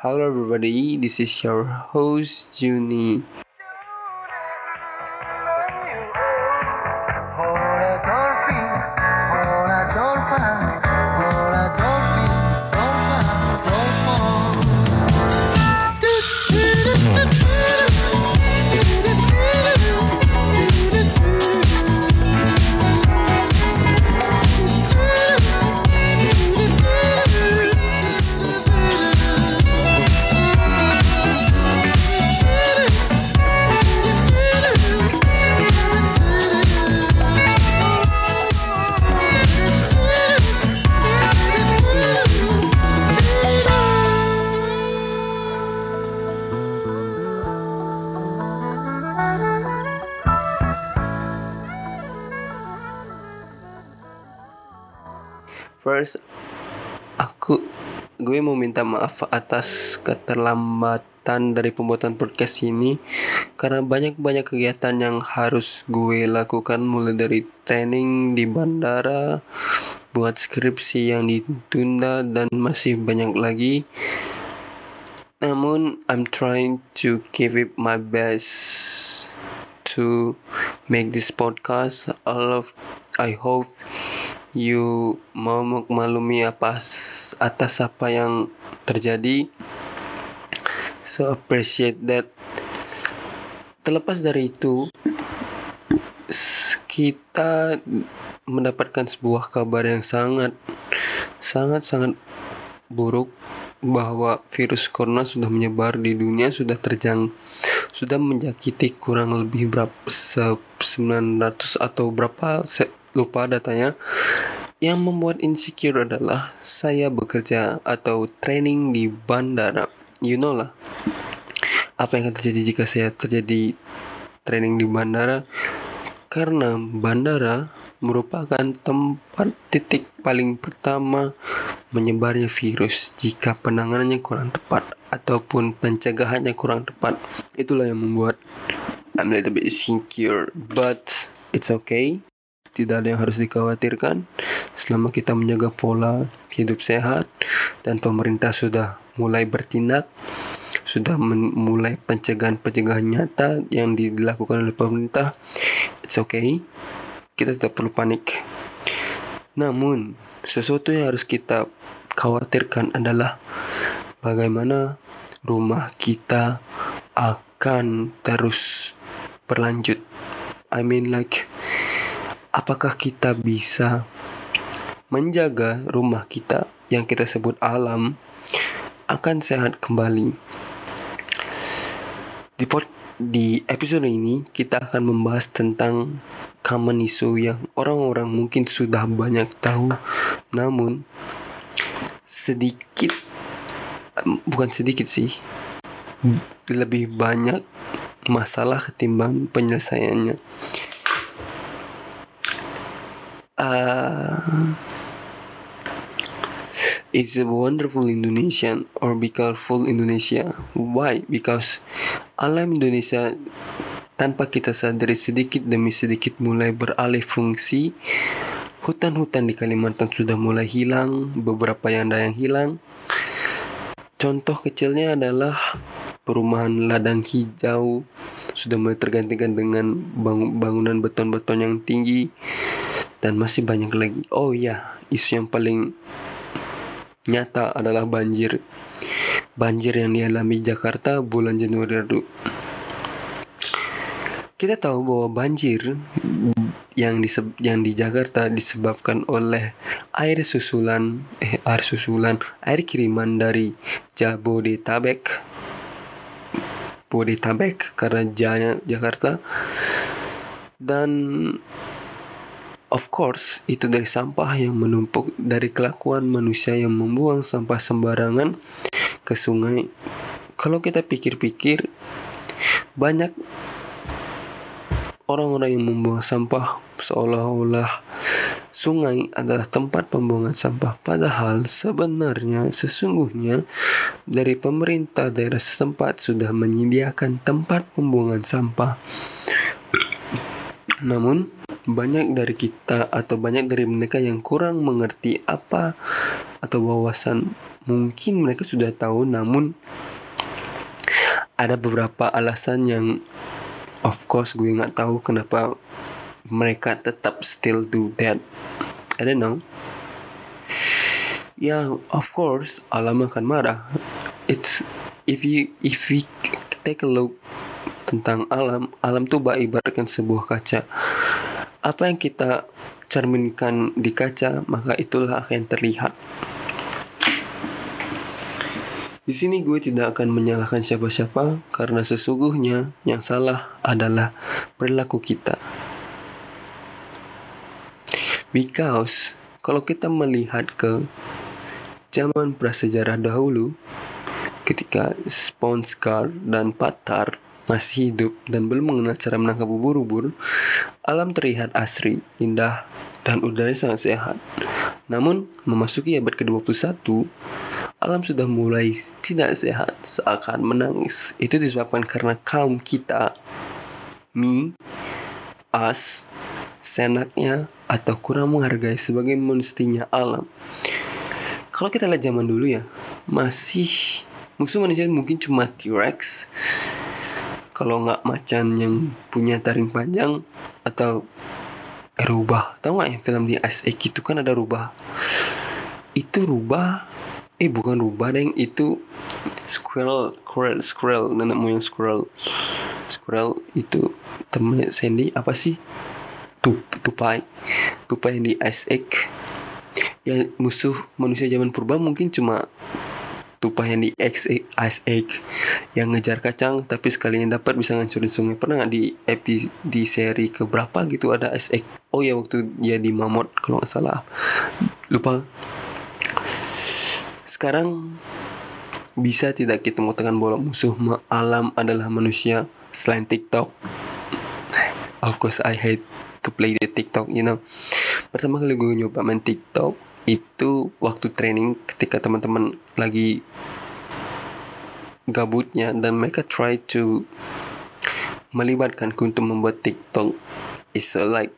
Hello everybody, this is your host Juni. Minta maaf atas keterlambatan dari pembuatan podcast ini karena banyak-banyak kegiatan yang harus gue lakukan mulai dari training di bandara, buat skripsi yang ditunda dan masih banyak lagi. Namun, I'm trying to give it my best to make this podcast. All of I hope you mau maklumi apa atas apa yang terjadi. So appreciate that. Terlepas dari itu, kita mendapatkan sebuah kabar yang sangat sangat sangat buruk bahwa virus corona sudah menyebar di dunia sudah terjang sudah menjakiti kurang lebih berapa 900 atau berapa lupa datanya yang membuat insecure adalah saya bekerja atau training di bandara you know lah apa yang akan terjadi jika saya terjadi training di bandara karena bandara merupakan tempat titik paling pertama menyebarnya virus jika penanganannya kurang tepat ataupun pencegahannya kurang tepat. Itulah yang membuat I'm a little bit insecure, but it's okay. Tidak ada yang harus dikhawatirkan selama kita menjaga pola hidup sehat dan pemerintah sudah mulai bertindak sudah mulai pencegahan-pencegahan nyata yang dilakukan oleh pemerintah. It's okay kita tidak perlu panik. Namun, sesuatu yang harus kita khawatirkan adalah bagaimana rumah kita akan terus berlanjut. I mean like, apakah kita bisa menjaga rumah kita yang kita sebut alam akan sehat kembali. Di, di episode ini kita akan membahas tentang common issue yang orang-orang mungkin sudah banyak tahu namun sedikit bukan sedikit sih lebih banyak masalah ketimbang penyelesaiannya uh, It's a wonderful Indonesian or be colorful Indonesia. Why? Because alam Indonesia tanpa kita sadari sedikit demi sedikit mulai beralih fungsi. Hutan-hutan di Kalimantan sudah mulai hilang, beberapa yang ada yang hilang. Contoh kecilnya adalah perumahan ladang hijau sudah mulai tergantikan dengan bangunan beton-beton yang tinggi dan masih banyak lagi. Oh ya, isu yang paling nyata adalah banjir. Banjir yang dialami Jakarta bulan Januari lalu. Kita tahu bahwa banjir yang di yang di Jakarta disebabkan oleh air susulan eh air susulan air kiriman dari Jabodetabek Bodetabek karena Jakarta dan of course itu dari sampah yang menumpuk dari kelakuan manusia yang membuang sampah sembarangan ke sungai. Kalau kita pikir-pikir banyak orang-orang yang membuang sampah seolah-olah sungai adalah tempat pembuangan sampah. Padahal sebenarnya sesungguhnya dari pemerintah daerah setempat sudah menyediakan tempat pembuangan sampah. Namun banyak dari kita atau banyak dari mereka yang kurang mengerti apa atau wawasan mungkin mereka sudah tahu namun ada beberapa alasan yang of course gue nggak tahu kenapa mereka tetap still do that. I don't know. Ya yeah, of course alam akan marah. It's if you if we take a look tentang alam alam tuh ibaratkan sebuah kaca apa yang kita cerminkan di kaca maka itulah akan terlihat di sini gue tidak akan menyalahkan siapa-siapa karena sesungguhnya yang salah adalah perilaku kita. Because kalau kita melihat ke zaman prasejarah dahulu ketika Sponsgar dan Patar masih hidup dan belum mengenal cara menangkap ubur-ubur, alam terlihat asri, indah, dan udaranya sangat sehat. Namun, memasuki abad ke-21, alam sudah mulai tidak sehat seakan menangis. Itu disebabkan karena kaum kita, me, us, senaknya, atau kurang menghargai sebagai mestinya alam. Kalau kita lihat zaman dulu ya, masih musuh manusia mungkin cuma T-Rex, kalau nggak macan yang punya taring panjang atau rubah tahu nggak yang film di Ice itu kan ada rubah? Itu rubah eh bukan rubah deng itu squirrel squirrel squirrel nenek moyang squirrel. Squirrel itu temen Sandy apa sih? Tup, tupai tupai yang di Ice Egg ya musuh manusia zaman purba mungkin cuma tupai yang di Egg, Ice Egg yang ngejar kacang tapi sekali yang dapat bisa ngancurin sungai pernah nggak di epi di seri keberapa gitu ada Ice Egg oh ya waktu dia di Mammoth kalau nggak salah lupa sekarang bisa tidak kita mengatakan bahwa musuh alam adalah manusia selain TikTok? Of course I hate to play the TikTok, you know. Pertama kali gue nyoba main TikTok itu waktu training ketika teman-teman lagi gabutnya dan mereka try to melibatkanku untuk membuat TikTok. So like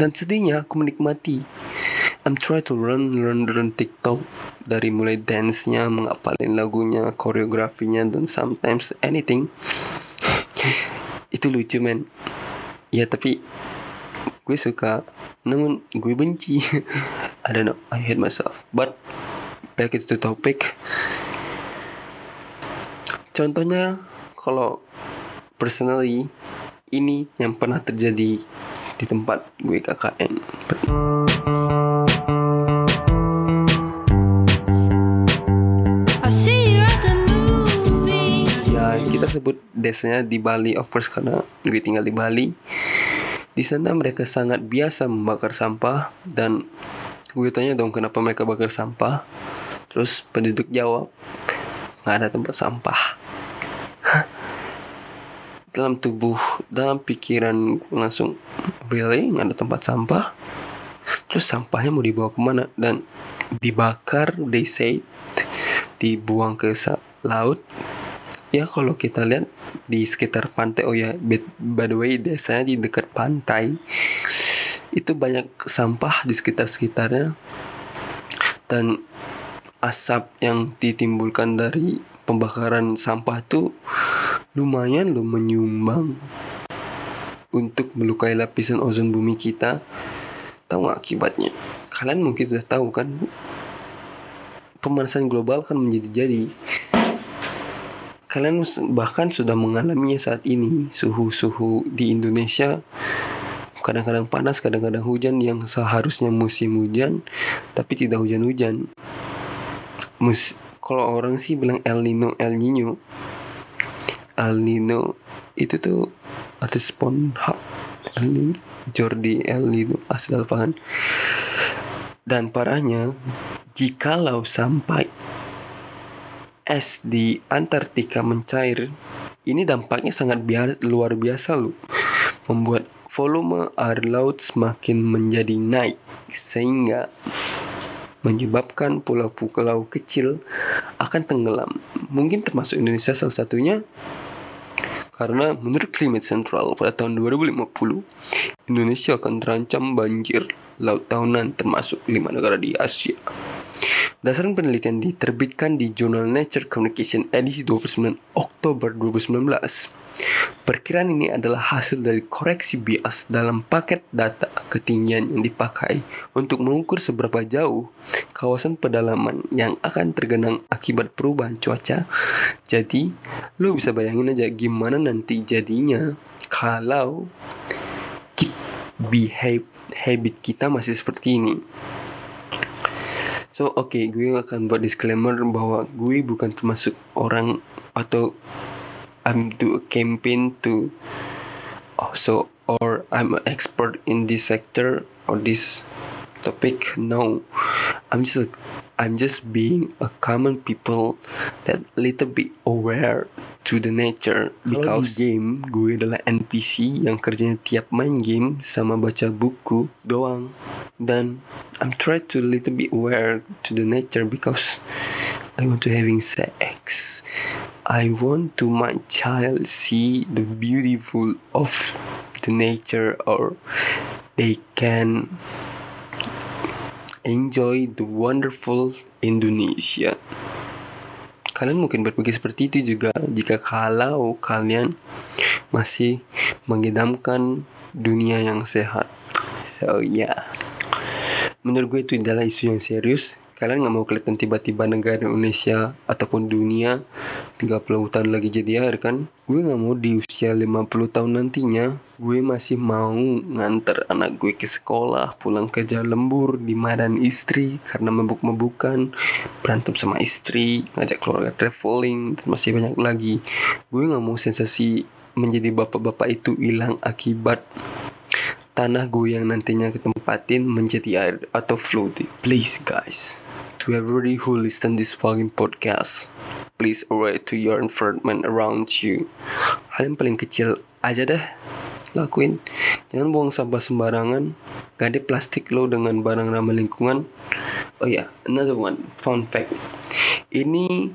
dan sedihnya aku menikmati I'm try to run learn learn TikTok dari mulai dance-nya, mengapalin lagunya, koreografinya dan sometimes anything. Itu lucu men. Ya tapi gue suka, namun gue benci. I don't know, I hate myself. But back to the topic. Contohnya kalau personally ini yang pernah terjadi di tempat gue KKN. kita sebut desanya di Bali of course karena gue tinggal di Bali di sana mereka sangat biasa membakar sampah dan gue tanya dong kenapa mereka bakar sampah. Terus penduduk jawab nggak ada tempat sampah. Dalam tubuh dalam pikiran langsung really? Nggak ada tempat sampah? Terus sampahnya mau dibawa ke mana? Dan dibakar they say dibuang ke laut ya kalau kita lihat di sekitar pantai oh ya by the way desanya di dekat pantai itu banyak sampah di sekitar sekitarnya dan asap yang ditimbulkan dari pembakaran sampah itu lumayan loh menyumbang untuk melukai lapisan ozon bumi kita. Tahu nggak akibatnya? Kalian mungkin sudah tahu kan? Pemanasan global kan menjadi jadi kalian bahkan sudah mengalaminya saat ini. Suhu-suhu di Indonesia kadang-kadang panas kadang-kadang hujan yang seharusnya musim hujan tapi tidak hujan-hujan. Mus kalau orang sih bilang El Nino El Nino El Nino itu tuh ada hub El Nino Jordi El Nino asal pahan dan parahnya jikalau sampai es di Antartika mencair, ini dampaknya sangat biar, luar biasa loh. Membuat volume air laut semakin menjadi naik sehingga menyebabkan pulau-pulau kecil akan tenggelam. Mungkin termasuk Indonesia salah satunya karena menurut Climate Central pada tahun 2050 Indonesia akan terancam banjir laut tahunan termasuk lima negara di Asia. Berdasarkan penelitian diterbitkan di Jurnal Nature Communication edisi 29 Oktober 2019, perkiraan ini adalah hasil dari koreksi bias dalam paket data ketinggian yang dipakai untuk mengukur seberapa jauh kawasan pedalaman yang akan tergenang akibat perubahan cuaca. Jadi, lo bisa bayangin aja gimana nanti jadinya kalau behave habit kita masih seperti ini. So oke, okay, gue akan buat disclaimer bahwa gue bukan termasuk orang atau I'm do a campaign to also or I'm an expert in this sector or this topic. No, I'm just I'm just being a common people that little bit aware to the nature because di game gue adalah NPC yang kerjanya tiap main game sama baca buku doang dan I'm trying to little bit aware to the nature because I want to having sex. I want to my child see the beautiful of the nature or they can enjoy the wonderful Indonesia. Kalian mungkin berpikir seperti itu juga jika kalau kalian masih mengidamkan dunia yang sehat. So yeah menurut gue itu adalah isu yang serius kalian nggak mau kelihatan tiba-tiba negara Indonesia ataupun dunia 30 tahun lagi jadi air kan? Gue nggak mau di usia 50 tahun nantinya gue masih mau nganter anak gue ke sekolah pulang kerja lembur di madan istri karena mabuk-mabukan berantem sama istri ngajak keluarga traveling dan masih banyak lagi. Gue nggak mau sensasi menjadi bapak-bapak itu hilang akibat tanah gue yang nantinya ketempatin menjadi air atau floating. Please guys, to everybody who listen this fucking podcast, please aware to your environment around you. Hal yang paling kecil aja deh. Lakuin. Jangan buang sampah sembarangan. Ganti plastik lo dengan barang ramah lingkungan. Oh ya yeah, another one. Fun fact. Ini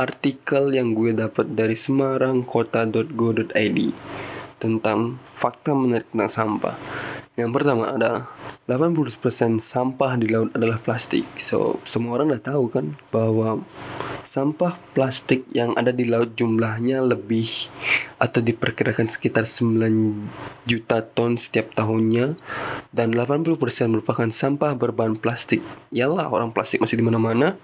artikel yang gue dapat dari semarangkota.go.id tentang fakta menarik tentang sampah. Yang pertama adalah 80% sampah di laut adalah plastik. So, semua orang udah tahu kan bahwa sampah plastik yang ada di laut jumlahnya lebih atau diperkirakan sekitar 9 juta ton setiap tahunnya dan 80% merupakan sampah berbahan plastik. Yalah orang plastik masih di mana-mana.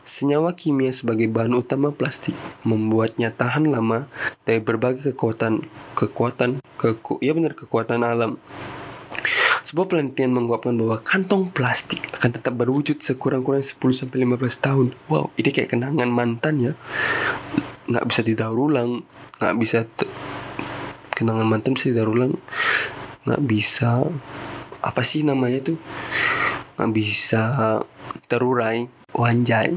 Senyawa kimia sebagai bahan utama plastik membuatnya tahan lama dari berbagai kekuatan kekuatan keku ya benar kekuatan alam. Sebuah penelitian mengungkapkan bahwa kantong plastik akan tetap berwujud sekurang-kurangnya 10 sampai 15 tahun. Wow, ini kayak kenangan mantan ya. Nggak bisa didaur ulang, nggak bisa kenangan mantan bisa didaur ulang. Nggak bisa apa sih namanya tuh? Nggak bisa terurai, wanjai.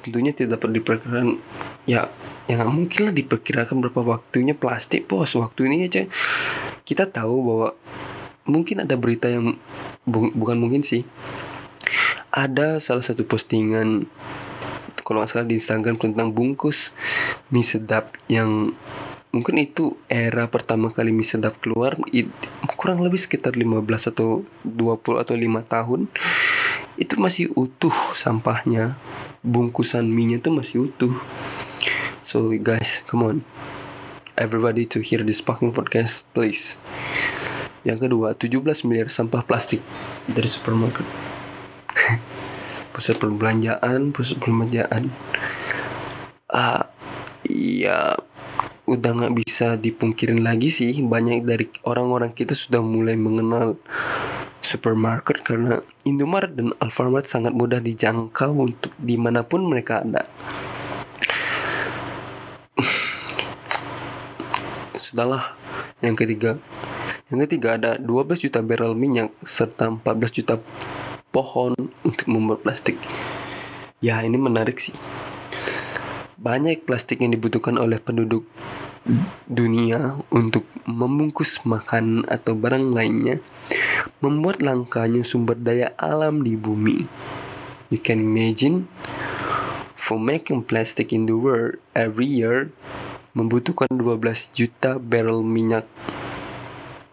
Tentunya tidak dapat diperkirakan ya yang mungkin lah diperkirakan berapa waktunya plastik bos waktu ini aja kita tahu bahwa mungkin ada berita yang bu bukan mungkin sih. Ada salah satu postingan kalau nggak salah di Instagram tentang bungkus mie sedap yang mungkin itu era pertama kali mie sedap keluar kurang lebih sekitar 15 atau 20 atau 5 tahun itu masih utuh sampahnya. Bungkusan mie nya tuh masih utuh. So guys come on. Everybody to hear this fucking podcast please yang kedua, 17 miliar sampah plastik dari supermarket. pusat perbelanjaan, pusat perbelanjaan. Ah, ya udah nggak bisa dipungkirin lagi sih banyak dari orang-orang kita sudah mulai mengenal supermarket karena Indomaret dan Alfamart sangat mudah dijangkau untuk di mana pun mereka ada. Sudahlah, yang ketiga yang ketiga ada 12 juta barrel minyak serta 14 juta pohon untuk membuat plastik. Ya ini menarik sih. Banyak plastik yang dibutuhkan oleh penduduk dunia untuk membungkus makanan atau barang lainnya membuat langkanya sumber daya alam di bumi. You can imagine for making plastic in the world every year membutuhkan 12 juta barrel minyak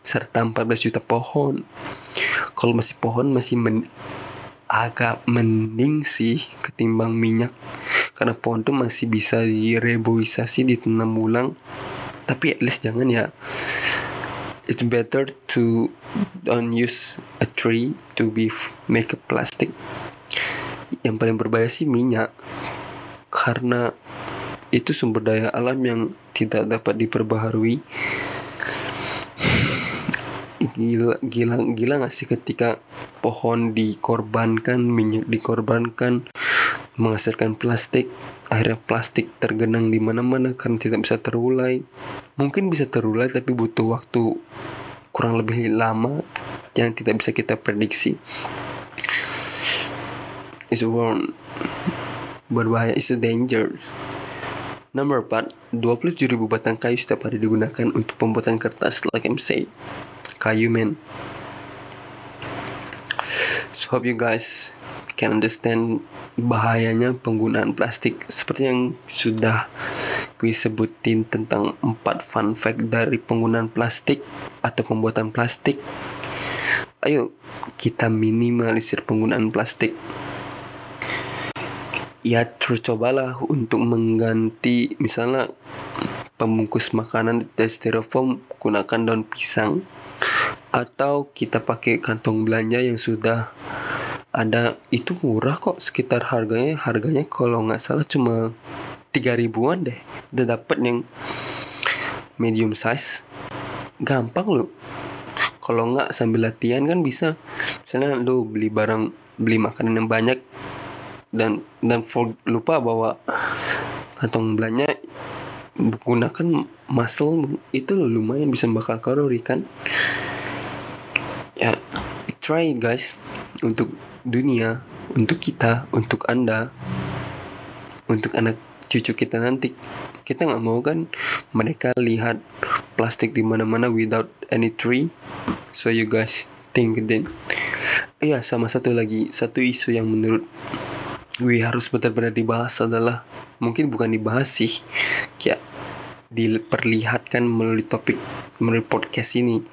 serta 14 juta pohon. Kalau masih pohon masih men agak mending sih ketimbang minyak. Karena pohon tuh masih bisa direboisasi ditanam ulang tapi at least jangan ya. It's better to don't use a tree to be make a plastic. Yang paling berbahaya sih minyak. Karena itu sumber daya alam yang tidak dapat diperbaharui gila gila gila gak sih ketika pohon dikorbankan minyak dikorbankan menghasilkan plastik akhirnya plastik tergenang di mana-mana karena tidak bisa terulai. Mungkin bisa terulai tapi butuh waktu kurang lebih lama yang tidak bisa kita prediksi. Is warm berbahaya is a danger. Number 4, 27 ribu batang kayu setiap hari digunakan untuk pembuatan kertas like I'm say. Kayu men. So hope you guys can understand bahayanya penggunaan plastik seperti yang sudah gue sebutin tentang 4 fun fact dari penggunaan plastik atau pembuatan plastik. Ayo kita minimalisir penggunaan plastik ya terus cobalah untuk mengganti misalnya pembungkus makanan dari styrofoam gunakan daun pisang atau kita pakai kantong belanja yang sudah ada itu murah kok sekitar harganya harganya kalau nggak salah cuma tiga ribuan deh. Udah dapat yang medium size. Gampang loh. Kalau nggak sambil latihan kan bisa. Misalnya lo beli barang beli makanan yang banyak dan dan for, lupa bahwa kantong belanja menggunakan muscle itu lumayan bisa bakal kalori kan try guys untuk dunia untuk kita untuk anda untuk anak cucu kita nanti. Kita nggak mau kan mereka lihat plastik di mana-mana without any tree. So you guys think then iya sama satu lagi satu isu yang menurut gue harus benar-benar dibahas adalah mungkin bukan dibahas sih kayak diperlihatkan melalui topik melalui podcast ini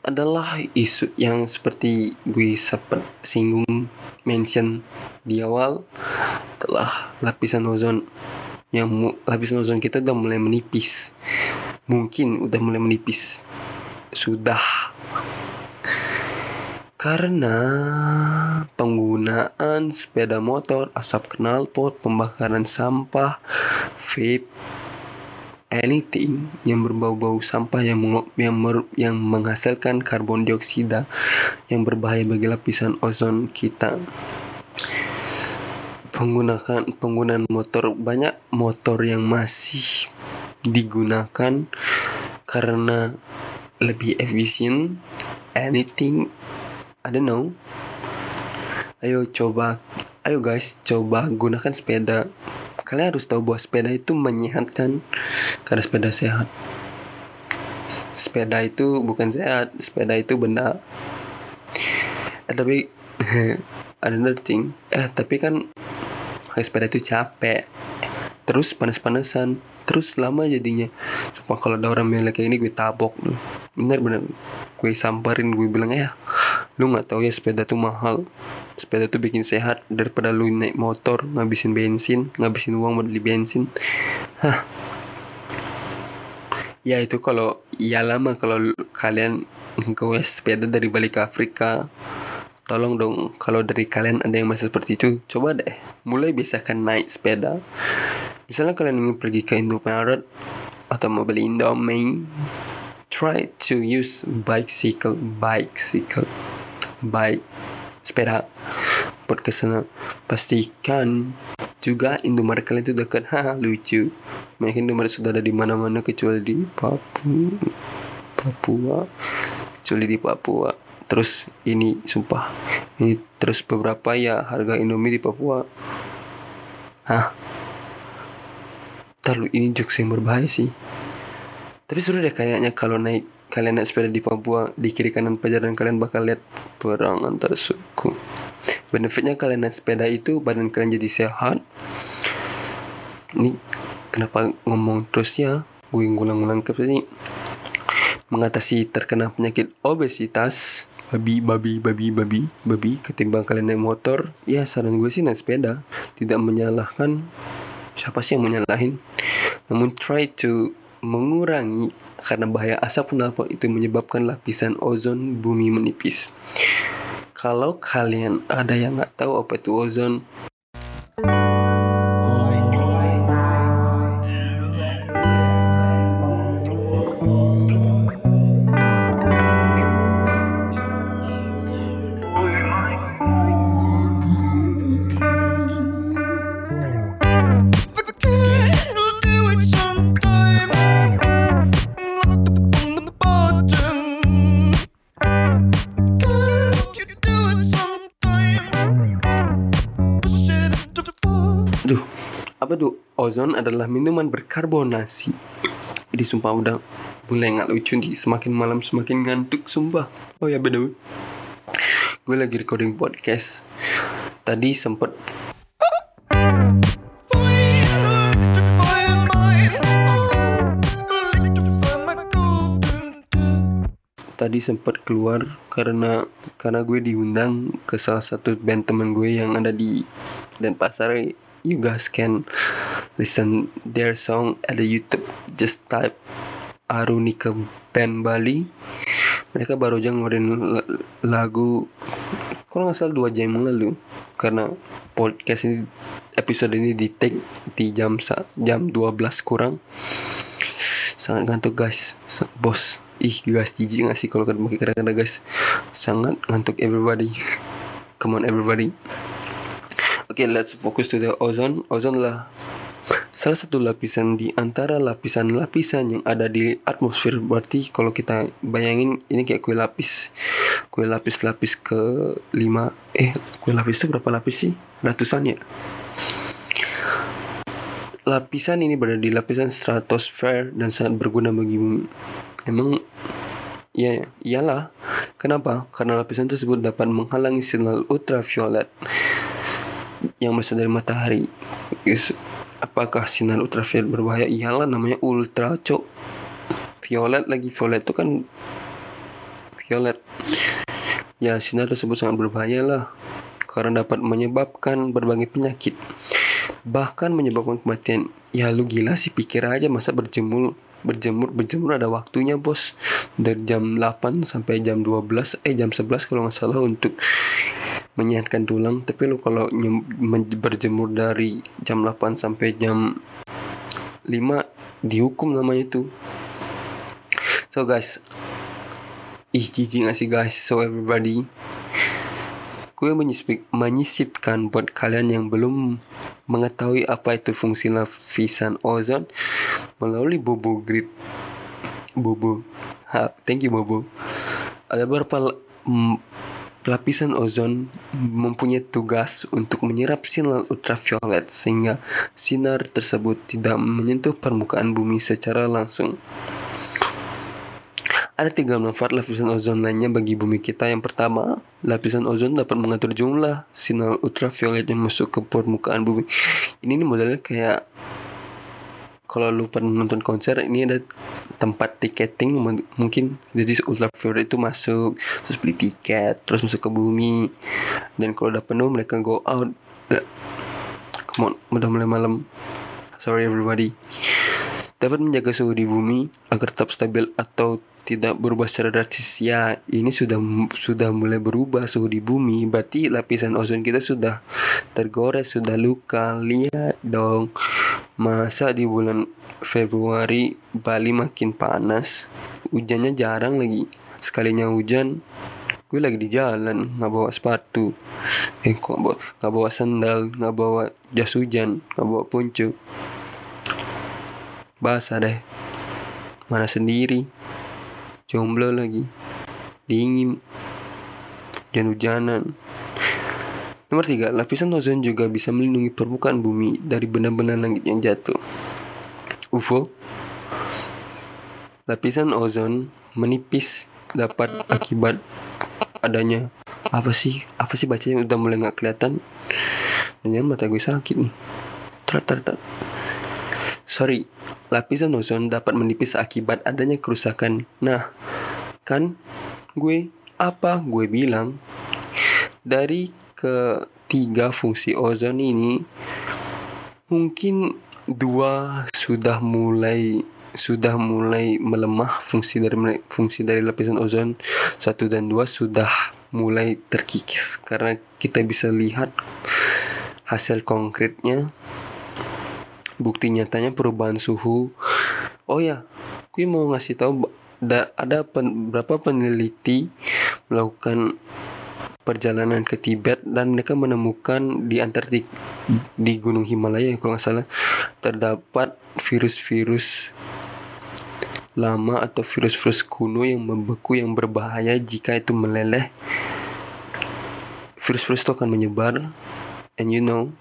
adalah isu yang seperti gue sempat singgung mention di awal telah lapisan ozon yang lapisan ozon kita udah mulai menipis. Mungkin udah mulai menipis. Sudah. Karena penggunaan sepeda motor, asap knalpot, pembakaran sampah, vape, anything yang berbau-bau sampah yang yang, mer, yang menghasilkan karbon dioksida yang berbahaya bagi lapisan ozon kita. Penggunaan penggunaan motor banyak motor yang masih digunakan karena lebih efisien anything I don't know. Ayo coba, ayo guys coba gunakan sepeda. Kalian harus tahu bahwa sepeda itu menyehatkan karena sepeda sehat. Sepeda itu bukan sehat, sepeda itu benda. Eh, tapi another thing, eh tapi kan pakai sepeda itu capek. Terus panas-panasan, terus lama jadinya. Supaya kalau ada orang bilang kayak ini gue tabok. Bener-bener gue samperin gue bilang ya lu nggak tahu ya sepeda tuh mahal sepeda tuh bikin sehat daripada lu naik motor ngabisin bensin ngabisin uang buat beli bensin. Hah. Ya itu kalau ya lama kalau kalian gue sepeda dari balik Afrika. Tolong dong kalau dari kalian ada yang masih seperti itu coba deh mulai biasakan naik sepeda. Misalnya kalian ingin pergi ke Indomaret atau mau beli Indomie try to use bicycle bicycle baik sepeda buat ke sana pastikan juga Indomaret kalian itu dekat. Ha lucu. Mungkin Indomaret sudah ada di mana-mana kecuali di Papua. Papua. Kecuali di Papua. Terus ini sumpah. Ini terus beberapa ya harga Indomie di Papua. Hah? Terlalu ini jokes yang berbahaya sih. Tapi sudah deh kayaknya kalau naik kalian naik sepeda di Papua di kiri kanan pajaran kalian bakal lihat perang antar suku benefitnya kalian naik sepeda itu badan kalian jadi sehat. Ini kenapa ngomong terus ya? Gue ngulang-ngulang ke sini. Mengatasi terkena penyakit obesitas. Babi babi babi babi babi ketimbang kalian naik motor ya saran gue sih naik sepeda. Tidak menyalahkan siapa sih yang menyalahin. Namun try to mengurangi karena bahaya asap knalpot itu menyebabkan lapisan ozon bumi menipis. Kalau kalian ada yang nggak tahu apa itu ozon apa tuh? Ozon adalah minuman berkarbonasi. Ini sumpah udah mulai nggak lucu nih. Semakin malam semakin ngantuk, sumpah. Oh ya bener. Gue lagi recording podcast. Tadi sempet tadi sempat keluar karena karena gue diundang ke salah satu band temen gue yang ada di Denpasar. You guys can listen their song at the YouTube. Just type Arunika Band Bali. Mereka baru aja ngeluarin la- lagu kalau nggak salah dua jam lalu. Karena podcast ini episode ini di take di jam jam 12 kurang. Sangat ngantuk guys. Bos. Ih guys jijik gak sih kalau kan kata-kata guys? Sangat ngantuk everybody. Come on everybody Oke, let's focus to the ozone. Ozon lah salah satu lapisan di antara lapisan-lapisan yang ada di atmosfer. Berarti kalau kita bayangin ini kayak kue lapis. Kue lapis-lapis ke 5 eh kue lapis itu berapa lapis sih? Ratusan ya? Lapisan ini berada di lapisan stratosfer dan sangat berguna bagi bumi. Emang ya iyalah. Kenapa? Karena lapisan tersebut dapat menghalangi sinar ultraviolet yang berasal dari matahari. Apakah sinar ultraviolet berbahaya? Iyalah namanya ultra, cok. Violet lagi, violet itu kan violet. Ya, sinar tersebut sangat berbahaya lah karena dapat menyebabkan berbagai penyakit. Bahkan menyebabkan kematian. Ya lu gila sih pikir aja masa berjemur berjemur berjemur ada waktunya bos. Dari jam 8 sampai jam 12 eh jam 11 kalau nggak salah untuk menyehatkan tulang. Tapi lu kalau berjemur dari jam 8 sampai jam 5 dihukum namanya itu. So guys. Ih jijik gak sih guys? So everybody gue menyisip, menyisipkan buat kalian yang belum mengetahui apa itu fungsi lapisan ozon melalui Bobo Grid. Bobo. Ha, thank you Bobo. Ada mm, lapisan ozon mempunyai tugas untuk menyerap sinar ultraviolet sehingga sinar tersebut tidak menyentuh permukaan bumi secara langsung. Ada tiga manfaat lapisan ozon lainnya bagi bumi kita. Yang pertama, lapisan ozon dapat mengatur jumlah sinar ultraviolet yang masuk ke permukaan bumi. Ini nih modelnya kayak kalau lu pernah nonton konser ini ada tempat tiketing mungkin jadi ultraviolet itu masuk terus beli tiket terus masuk ke bumi dan kalau udah penuh mereka go out Eh, come on udah mulai malam sorry everybody dapat menjaga suhu di bumi agar tetap stabil atau tidak berubah secara drastis. Ya ini sudah sudah mulai berubah suhu di bumi. Berarti lapisan ozon kita sudah tergores sudah luka. Lihat dong masa di bulan Februari Bali makin panas? Hujannya jarang lagi. Sekalinya hujan gue lagi di jalan nggak bawa sepatu. Eh kok bawa, nggak bawa sandal nggak bawa jas hujan nggak bawa puncu. Basah deh. Mana sendiri jomblo lagi dingin hujan-hujanan Nomor tiga, lapisan ozon juga bisa melindungi permukaan bumi dari benda-benda langit yang jatuh. UFO Lapisan ozon menipis dapat akibat adanya apa sih? Apa sih bacanya udah mulai nggak kelihatan? Dan mata gue sakit nih. Tar, tar. Sorry, lapisan ozon dapat menipis akibat adanya kerusakan. Nah, kan? Gue apa gue bilang? Dari ketiga fungsi ozon ini mungkin dua sudah mulai sudah mulai melemah fungsi dari fungsi dari lapisan ozon. Satu dan dua sudah mulai terkikis. Karena kita bisa lihat hasil konkretnya bukti nyatanya perubahan suhu. Oh ya gue mau ngasih tahu ada pen, berapa peneliti melakukan perjalanan ke Tibet dan mereka menemukan di Antartik di Gunung Himalaya kalau nggak salah terdapat virus-virus lama atau virus-virus kuno yang membeku yang berbahaya jika itu meleleh. Virus-virus itu akan menyebar and you know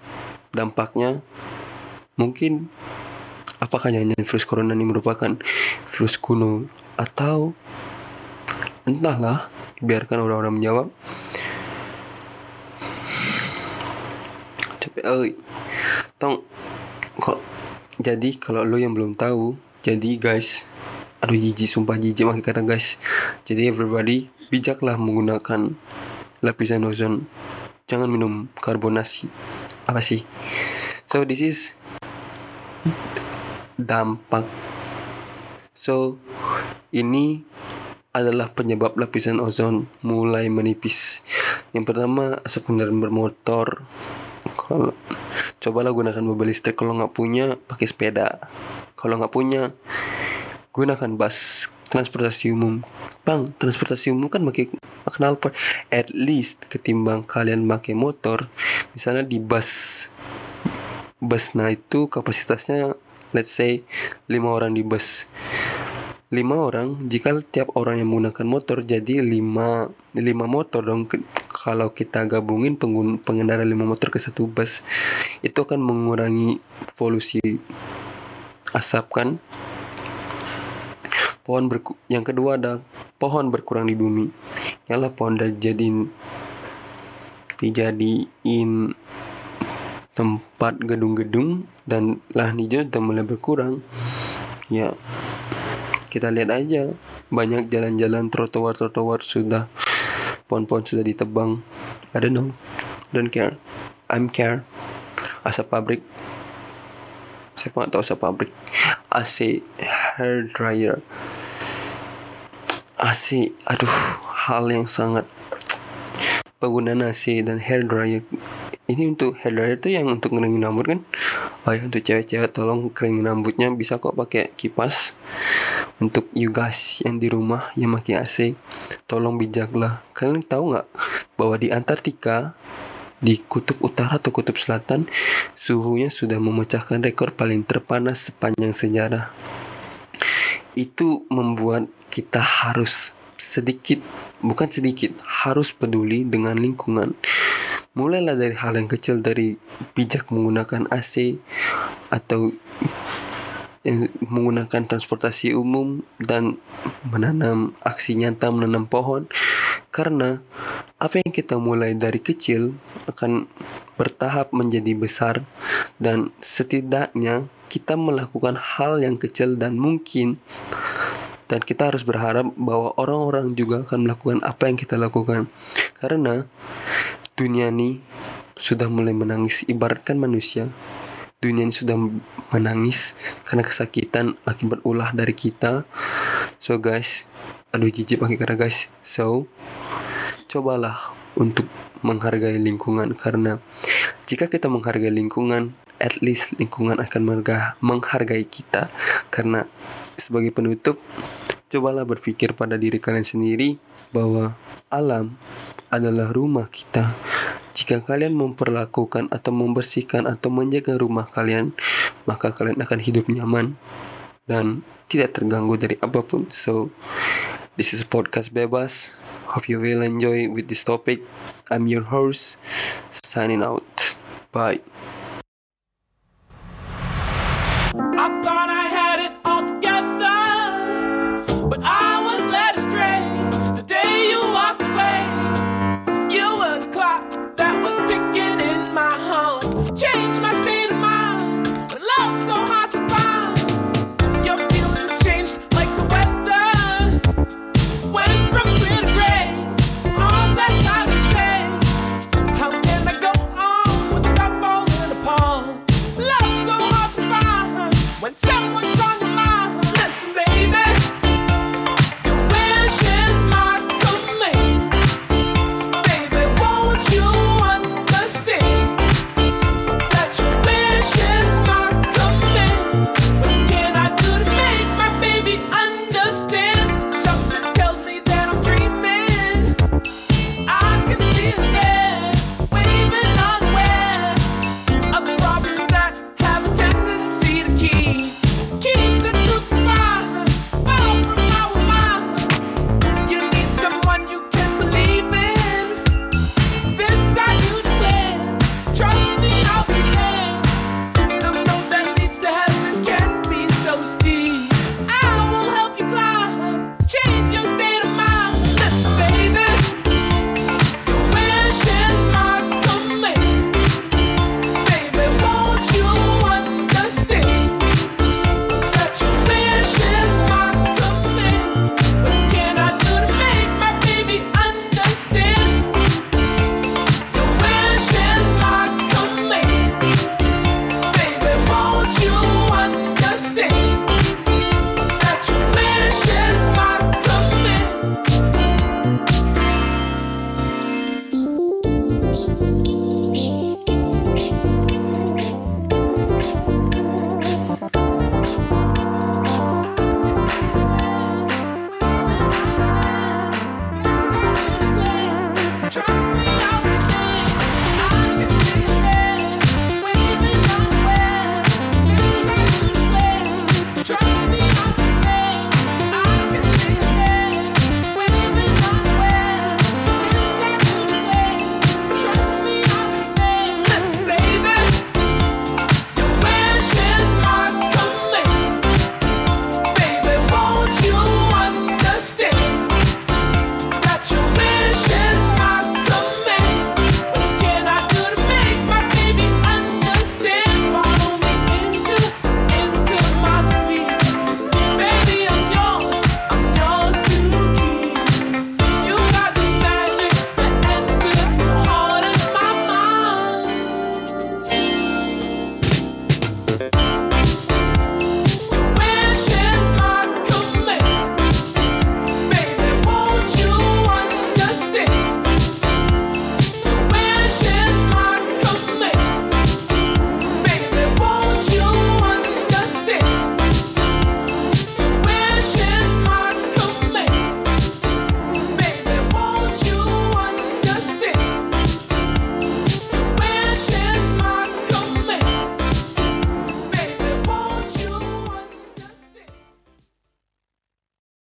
dampaknya mungkin apakah jangan virus corona ini merupakan virus kuno atau entahlah biarkan orang-orang menjawab. Tapi eh tong kok jadi kalau lo yang belum tahu jadi guys aduh jijik sumpah jijik makin kata guys. Jadi everybody bijaklah menggunakan lapisan ozon. Jangan minum karbonasi. Apa sih? So this is dampak. So ini adalah penyebab lapisan ozon mulai menipis. Yang pertama asap kendaraan bermotor. Kalau cobalah gunakan mobil listrik. Kalau nggak punya pakai sepeda. Kalau nggak punya gunakan bus transportasi umum. Bang transportasi umum kan pakai knalpot at least ketimbang kalian pakai motor. Misalnya di bus bus nah itu kapasitasnya let's say lima orang di bus. Lima orang jika tiap orang yang menggunakan motor jadi lima lima motor dong. Kalau kita gabungin pengendara lima motor ke satu bus itu akan mengurangi polusi asap kan? Pohon berku yang kedua ada pohon berkurang di bumi. Lah pohon dijadiin dijadiin tempat gedung-gedung dan lahan hijau sudah mulai berkurang ya kita lihat aja. Banyak jalan-jalan trotoar-trotoar sudah pohon-pohon sudah ditebang. I know. Don't care. I'm care. Asap pabrik. Saya nggak tahu asap pabrik? AC hair dryer. AC aduh hal yang sangat penggunaan AC dan hair dryer ini untuk dryer itu yang untuk ngeringin rambut kan? Oh ya untuk cewek-cewek tolong keringin rambutnya. Bisa kok pakai kipas untuk you guys yang di rumah yang pakai AC tolong bijaklah. Kalian tahu nggak bahwa di Antartika di kutub utara atau kutub selatan suhunya sudah memecahkan rekor paling terpanas sepanjang sejarah. Itu membuat kita harus sedikit bukan sedikit harus peduli dengan lingkungan mulailah dari hal yang kecil dari bijak menggunakan AC atau menggunakan transportasi umum dan menanam aksi nyata menanam pohon. Karena apa yang kita mulai dari kecil akan bertahap menjadi besar dan setidaknya kita melakukan hal yang kecil dan mungkin. Dan kita harus berharap bahwa orang-orang juga akan melakukan apa yang kita lakukan. Karena dunia ini sudah mulai menangis. Ibaratkan manusia dunia ini sudah menangis karena kesakitan akibat ulah dari kita. So guys aduh jijik pakai kata guys. So cobalah untuk menghargai lingkungan karena jika kita menghargai lingkungan at least lingkungan akan menghargai kita. Karena sebagai penutup, cobalah berpikir pada diri kalian sendiri bahwa alam adalah rumah kita. Jika kalian memperlakukan atau membersihkan atau menjaga rumah kalian, maka kalian akan hidup nyaman dan tidak terganggu dari apa pun. So, this is podcast bebas. Hope you will enjoy with this topic. I'm your host, signing out. Bye. When someone's on your mind.